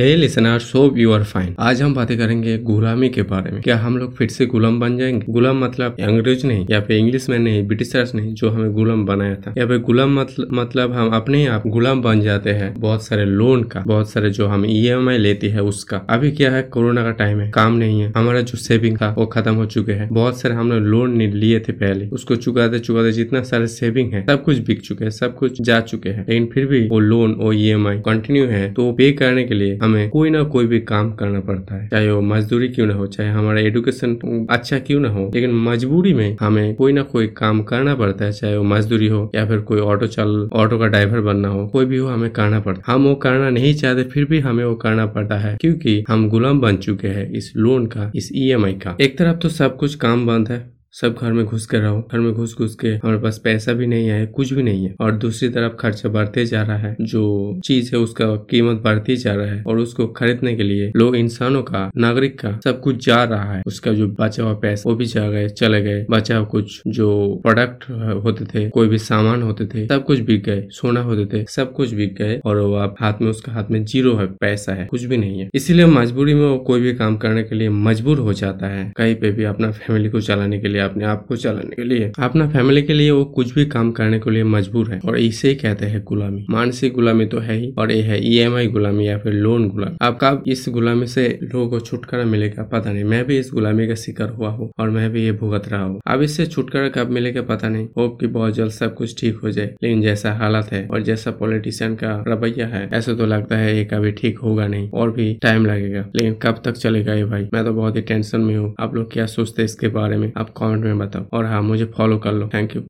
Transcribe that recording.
Hey listener so you are fine आज हम बातें करेंगे गुलामी के बारे में। क्या हम लोग फिर से गुलाम बन जाएँगे? गुलाम मतलब अंग्रेज़ नहीं या फिर इंग्लिश में नहीं ब्रिटिशर्स नहीं जो हमें गुलाम बनाया था। या फिर गुलाम मतलब, मतलब हम अपने आप गुलाम बन जाते हैं। बहुत सारे लोन का बहुत सारे जो हम ई आई लेते हैं उसका। अभी क्या है कोरोना का टाइम है काम नहीं है। हमारा जो सेविंग था वो खत्म हो चुके हैं। बहुत सारे हमने लोन लिए थे पहले। उसको चुकाते चुकाते जितना सारे सेविंग है सब कुछ बिक चुके हैं सब कुछ जा चुके हैं। लेकिन फिर भी वो लोन वो ई एम आई कंटिन्यू है तो पे करने के लिए हमें कोई ना कोई भी काम करना पड़ता है। चाहे वो मजदूरी क्यों ना हो, चाहे हमारा एडुकेशन अच्छा क्यों ना हो, लेकिन मजबूरी में हमें कोई ना कोई काम करना पड़ता है, चाहे वो मजदूरी हो या फिर कोई ऑटो चल, ऑटो का ड्राइवर बनना हो, कोई भी हो हमें करना पड़ता है। हम वो करना नहीं चाहते, फिर भी हमें वो करना पड़ता है, क्योंकि हम गुलाम बन चुके हैं इस लोन का, इस ईएमआई का। एक तरफ़ तो सब कुछ काम बंद है सब घर में घुस के रहो। घर में घुस घुस के हमारे पास पैसा भी नहीं है, कुछ भी नहीं है। और दूसरी तरफ़ खर्चा बढ़ते जा रहा है। जो चीज़ है उसका कीमत बढ़ती जा रहा है। और उसको खरीदने के लिए लोग इंसानों का, नागरिक का सब कुछ जा रहा है। उसका जो बचा हुआ पैसा, वो भी जा गए, चले गए। बचा हुआ कुछ जो प्रोडक्ट होते थे, कोई भी सामान होते थे, सब कुछ बिक गए। सोना होते थे, सब कुछ बिक गए। और वो आप हाथ में, उसका हाथ में ज़ीरो है, पैसा है, कुछ भी नहीं है। इसीलिए मजबूरी में वो कोई भी काम करने के लिए मजबूर हो जाता है। कहीं पे भी अपना फैमिली को चलाने के लिए लिए, अपने आप को चलाने के लिए। अपना फैमिली के लिए वो कुछ भी काम करने के लिए मजबूर है। और इसे कहते हैं गुलामी। मानसिक गुलामी तो है ही, और ये है ईएमआई गुलामी या फिर लोन गुलामी। कब इस गुलामी से लोगों को छुटकारा मिलेगा, पता नहीं। मैं भी इस गुलामी का शिकार हुआ हूँ, और मैं भी ये भुगत रहा हूँ। अब इससे छुटकारा कब मिलेगा, पता नहीं। होप की बहुत जल्द सब कुछ ठीक हो जाए। लेकिन जैसा हालत है, और जैसा पॉलिटिशियन का रवैया है, ऐसा तो लगता है ये कभी ठीक होगा नहीं, और भी टाइम लगेगा। लेकिन कब तक चलेगा ये भाई? मैं तो बहुत ही टेंशन में हूँ। आप लोग क्या सोचते हैं इसके बारे में? आप कमेंट में बताओ। और हाँ मुझे फॉलो कर लो। Thank you